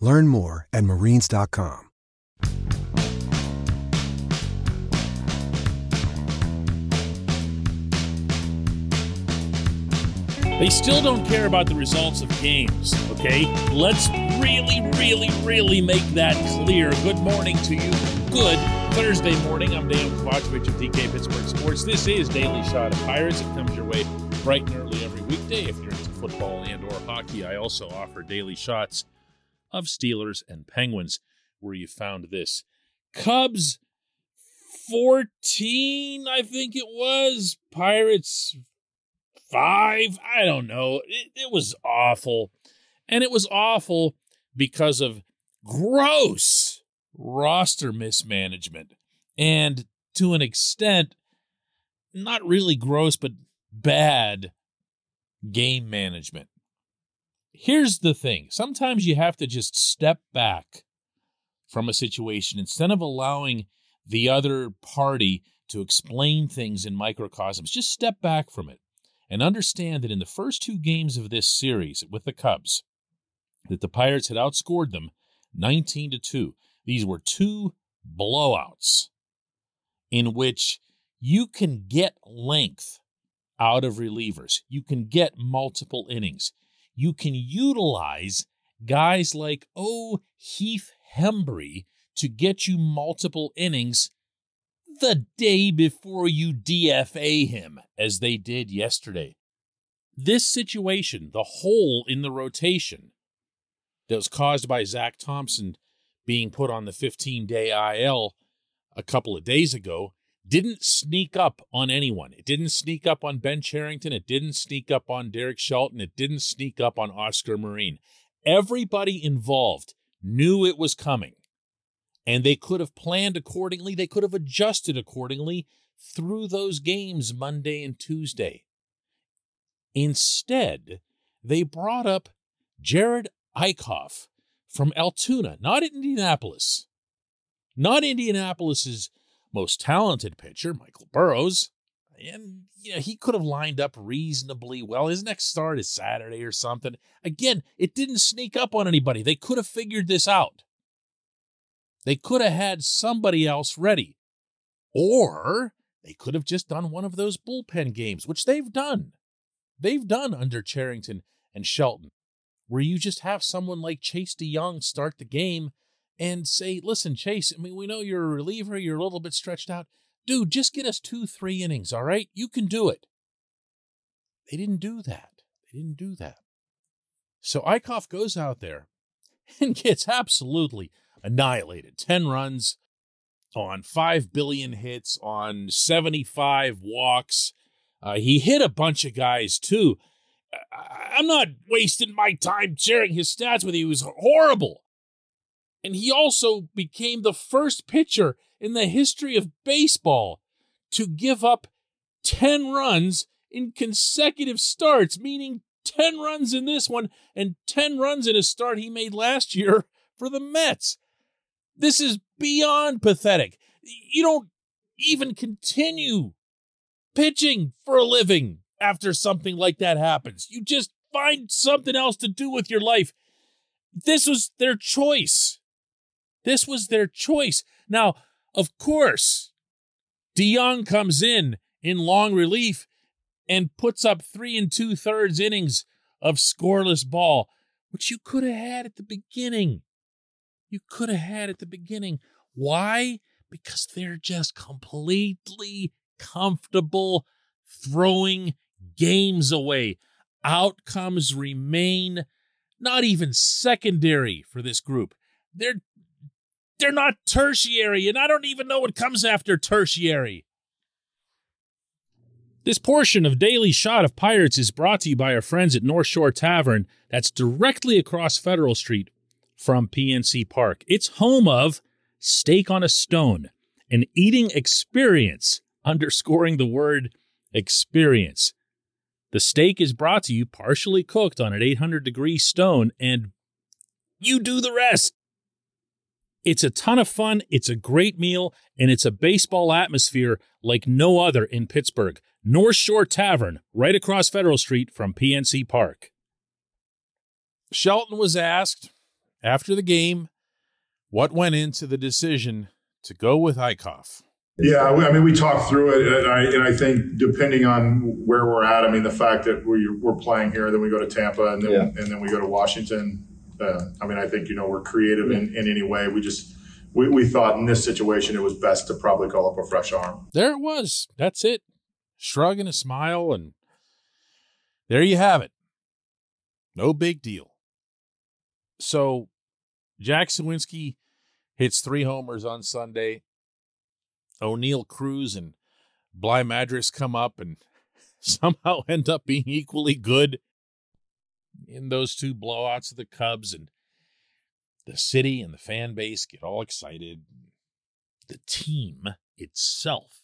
Learn more at marines.com. They still don't care about the results of games, okay? Let's really, really, really make that clear. Good morning to you. Good Thursday morning. I'm Dan Kovacevic of DK Pittsburgh Sports. This is Daily Shot of Pirates. It comes your way bright and early every weekday. If you're into football and or hockey, I also offer daily shots of Steelers and Penguins, where you found this. Cubs 14, I think it was. Pirates five. I don't know. It, it was awful. And it was awful because of gross roster mismanagement. And to an extent, not really gross, but bad game management. Here's the thing sometimes you have to just step back from a situation instead of allowing the other party to explain things in microcosms. Just step back from it and understand that in the first two games of this series with the Cubs, that the Pirates had outscored them 19 to 2. These were two blowouts in which you can get length out of relievers. You can get multiple innings. You can utilize guys like, oh, Heath Hembree to get you multiple innings the day before you DFA him, as they did yesterday. This situation, the hole in the rotation that was caused by Zach Thompson being put on the 15 day IL a couple of days ago, didn't sneak up on anyone. It didn't sneak up on Ben Cherington. It didn't sneak up on Derek Shelton. It didn't sneak up on Oscar Marin. Everybody involved knew it was coming and they could have planned accordingly. They could have adjusted accordingly through those games Monday and Tuesday. Instead, they brought up Jared Eickhoff from Altoona, not Indianapolis. Not Indianapolis's most talented pitcher, Michael Burrows. And you know, he could have lined up reasonably well. His next start is Saturday or something. Again, it didn't sneak up on anybody. They could have figured this out. They could have had somebody else ready. Or they could have just done one of those bullpen games, which they've done. They've done under Cherington and Shelton, where you just have someone like Chase De Jong start the game and say, listen, Chase, I mean, we know you're a reliever, you're a little bit stretched out. Dude, just get us two, three innings, all right? You can do it. They didn't do that. They didn't do that. So Eickhoff goes out there and gets absolutely annihilated. 10 runs on 5 billion hits, on 75 walks. Uh, he hit a bunch of guys too. I'm not wasting my time sharing his stats with you. He was horrible. And he also became the first pitcher in the history of baseball to give up 10 runs in consecutive starts, meaning 10 runs in this one and 10 runs in a start he made last year for the Mets. This is beyond pathetic. You don't even continue pitching for a living after something like that happens. You just find something else to do with your life. This was their choice. This was their choice. Now, of course, De Jong comes in in long relief and puts up three and two thirds innings of scoreless ball, which you could have had at the beginning. you could have had at the beginning. Why? Because they're just completely comfortable throwing games away. Outcomes remain not even secondary for this group. They're they're not tertiary, and I don't even know what comes after tertiary. This portion of Daily Shot of Pirates is brought to you by our friends at North Shore Tavern, that's directly across Federal Street from PNC Park. It's home of Steak on a Stone, an eating experience, underscoring the word experience. The steak is brought to you partially cooked on an 800 degree stone, and you do the rest. It's a ton of fun, it's a great meal, and it's a baseball atmosphere like no other in Pittsburgh. North Shore Tavern, right across Federal Street from PNC Park. Shelton was asked after the game what went into the decision to go with Eickhoff. Yeah, I mean, we talked through it, and I, and I think depending on where we're at, I mean, the fact that we, we're playing here, then we go to Tampa, and then yeah. and then we go to Washington. Uh, I mean, I think you know we're creative in, in any way. We just we, we thought in this situation it was best to probably call up a fresh arm. There it was. That's it. Shrug and a smile, and there you have it. No big deal. So Jack Suwinski hits three homers on Sunday. Oneil Cruz and Bligh Madris come up and somehow end up being equally good in those two blowouts of the Cubs. And the city and the fan base get all excited. The team itself,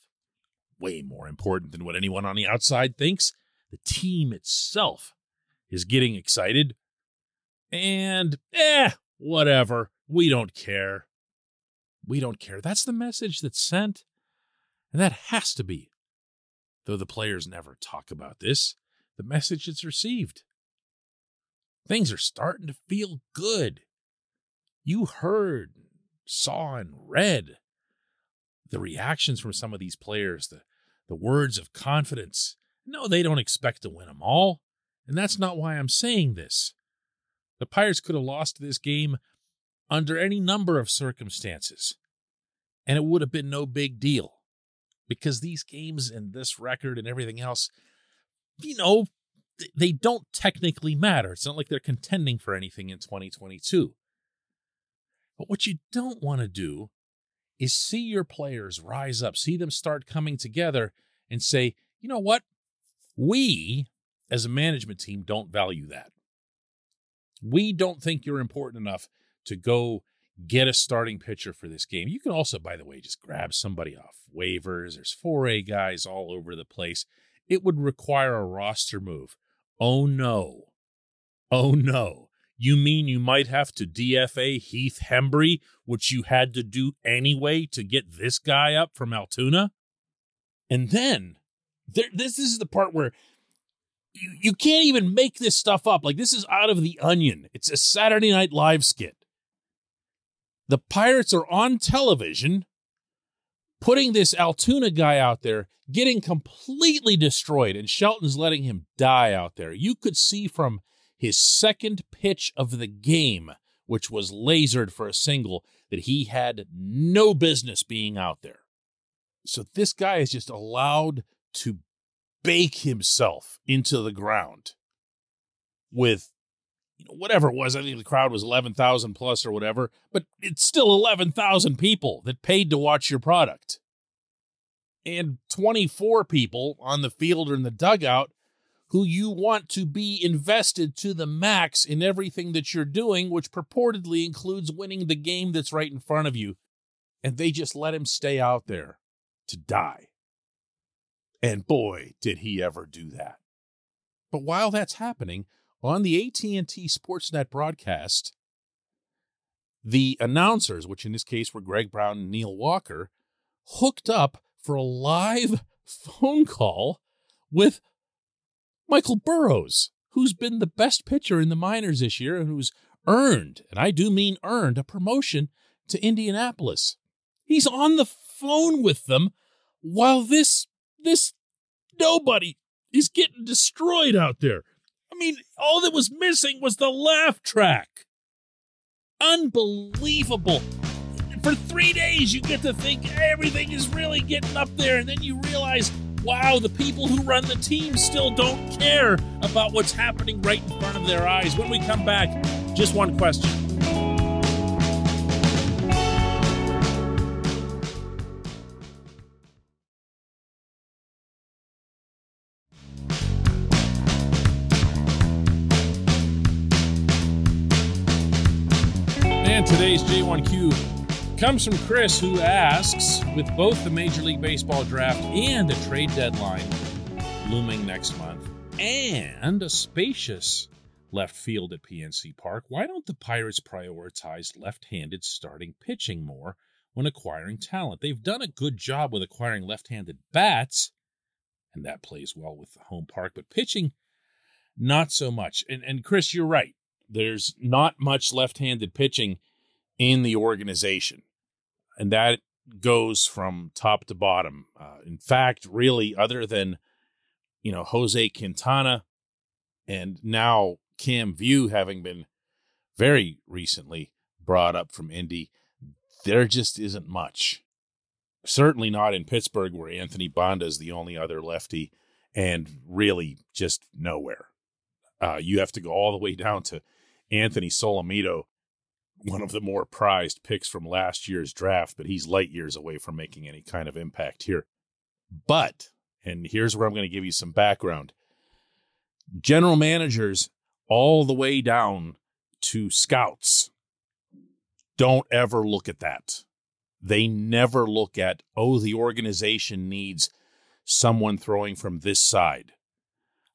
way more important than what anyone on the outside thinks. The team itself is getting excited. And, eh, whatever. We don't care. We don't care. That's the message that's sent. And that has to be, though the players never talk about this, the message that's received. Things are starting to feel good. You heard, saw, and read the reactions from some of these players, the, the words of confidence. No, they don't expect to win them all. And that's not why I'm saying this. The Pirates could have lost this game under any number of circumstances, and it would have been no big deal because these games and this record and everything else, you know, they don't technically matter. It's not like they're contending for anything in 2022. But what you don't want to do is see your players rise up, see them start coming together and say, you know what? We, as a management team, don't value that. We don't think you're important enough to go get a starting pitcher for this game. You can also, by the way, just grab somebody off waivers. There's 4A guys all over the place. It would require a roster move. Oh no. Oh no. You mean you might have to DFA Heath Hembree, which you had to do anyway to get this guy up from Altoona? And then there, this, this is the part where you, you can't even make this stuff up. Like this is out of the onion. It's a Saturday Night Live skit. The Pirates are on television putting this Altoona guy out there, getting completely destroyed, and Shelton's letting him die out there. You could see from his second pitch of the game, which was lasered for a single, that he had no business being out there. So this guy is just allowed to bake himself into the ground with you know, whatever it was. I think the crowd was 11,000 plus or whatever, but it's still 11,000 people that paid to watch your product. And 24 people on the field or in the dugout who you want to be invested to the max in everything that you're doing, which purportedly includes winning the game that's right in front of you. And they just let him stay out there to die. And boy, did he ever do that. But while that's happening, on the AT&T Sportsnet broadcast, the announcers, which in this case were Greg Brown and Neil Walker, hooked up for a live phone call with Michael Burrows, who's been the best pitcher in the minors this year and who's earned, and I do mean earned, a promotion to Indianapolis. He's on the phone with them while this this nobody is getting destroyed out there. I mean, all that was missing was the laugh track. Unbelievable. For three days, you get to think everything is really getting up there, and then you realize, wow, the people who run the team still don't care about what's happening right in front of their eyes. When we come back, just one question. J1Q comes from Chris, who asks With both the Major League Baseball draft and the trade deadline looming next month, and a spacious left field at PNC Park, why don't the Pirates prioritize left handed starting pitching more when acquiring talent? They've done a good job with acquiring left handed bats, and that plays well with the home park, but pitching, not so much. And, and Chris, you're right. There's not much left handed pitching in the organization. And that goes from top to bottom. Uh, in fact, really, other than, you know, Jose Quintana and now Cam Vieaux having been very recently brought up from Indy, there just isn't much. Certainly not in Pittsburgh, where Anthony Banda is the only other lefty, and really just nowhere. Uh, you have to go all the way down to Anthony Solometo, one of the more prized picks from last year's draft, but he's light years away from making any kind of impact here. But, and here's where I'm going to give you some background general managers, all the way down to scouts, don't ever look at that. They never look at, oh, the organization needs someone throwing from this side.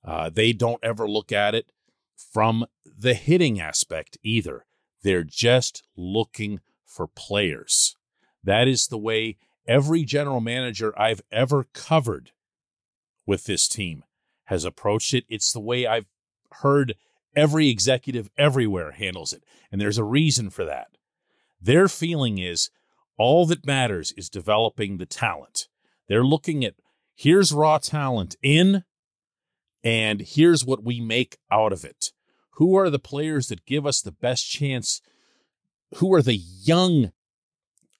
Uh, they don't ever look at it from the hitting aspect either. They're just looking for players. That is the way every general manager I've ever covered with this team has approached it. It's the way I've heard every executive everywhere handles it. And there's a reason for that. Their feeling is all that matters is developing the talent. They're looking at here's raw talent in, and here's what we make out of it. Who are the players that give us the best chance? Who are the young,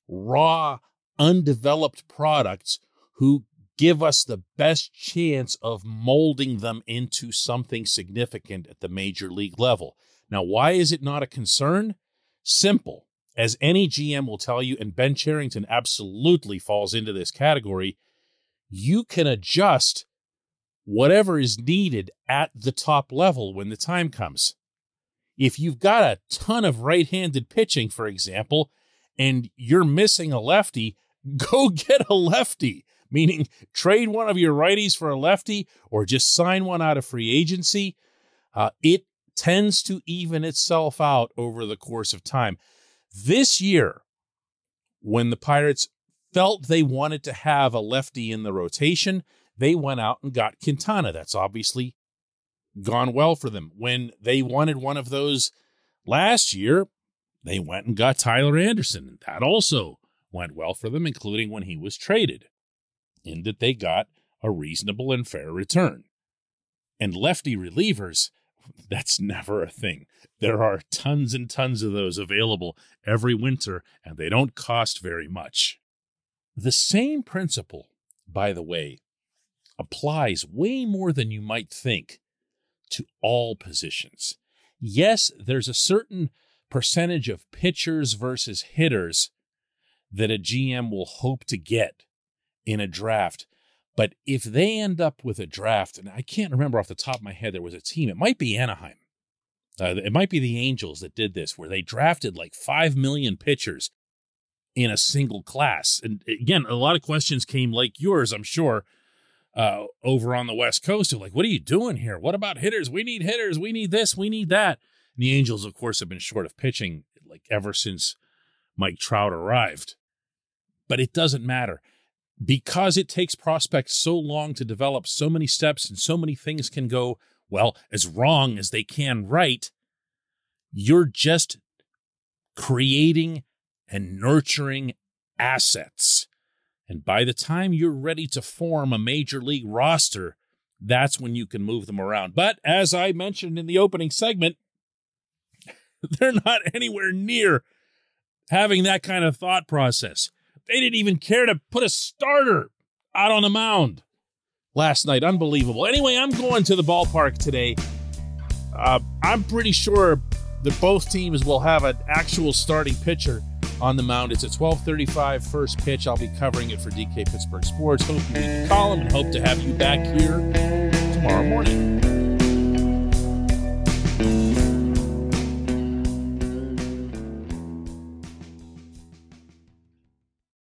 raw, undeveloped products who give us the best chance of molding them into something significant at the major league level? Now, why is it not a concern? Simple. As any GM will tell you, and Ben Cherington absolutely falls into this category, you can adjust whatever is needed at the top level when the time comes. If you've got a ton of right handed pitching, for example, and you're missing a lefty, go get a lefty, meaning trade one of your righties for a lefty or just sign one out of free agency. Uh, it tends to even itself out over the course of time. This year, when the Pirates felt they wanted to have a lefty in the rotation, they went out and got Quintana. That's obviously gone well for them. When they wanted one of those last year, they went and got Tyler Anderson. And that also went well for them, including when he was traded, in that they got a reasonable and fair return. And lefty relievers, that's never a thing. There are tons and tons of those available every winter, and they don't cost very much. The same principle, by the way, applies way more than you might think to all positions. Yes, there's a certain percentage of pitchers versus hitters that a GM will hope to get in a draft. But if they end up with a draft, and I can't remember off the top of my head, there was a team, it might be Anaheim. Uh, it might be the Angels that did this, where they drafted like 5 million pitchers in a single class. And again, a lot of questions came like yours, I'm sure, uh, over on the West Coast of like, what are you doing here? What about hitters? We need hitters. We need this. We need that. And the Angels, of course, have been short of pitching like ever since Mike Trout arrived. But it doesn't matter because it takes prospects so long to develop so many steps and so many things can go, well, as wrong as they can right. You're just creating and nurturing assets and by the time you're ready to form a major league roster, that's when you can move them around. But as I mentioned in the opening segment, They're not anywhere near having that kind of thought process. They didn't even care to put a starter out on the mound last night. Unbelievable. Anyway, I'm going to the ballpark today. Uh, I'm pretty sure that both teams will have an actual starting pitcher on the mound. It's at 12:35 first pitch. I'll be covering it for DK Pittsburgh Sports. Hope you read the column and hope to have you back here tomorrow morning.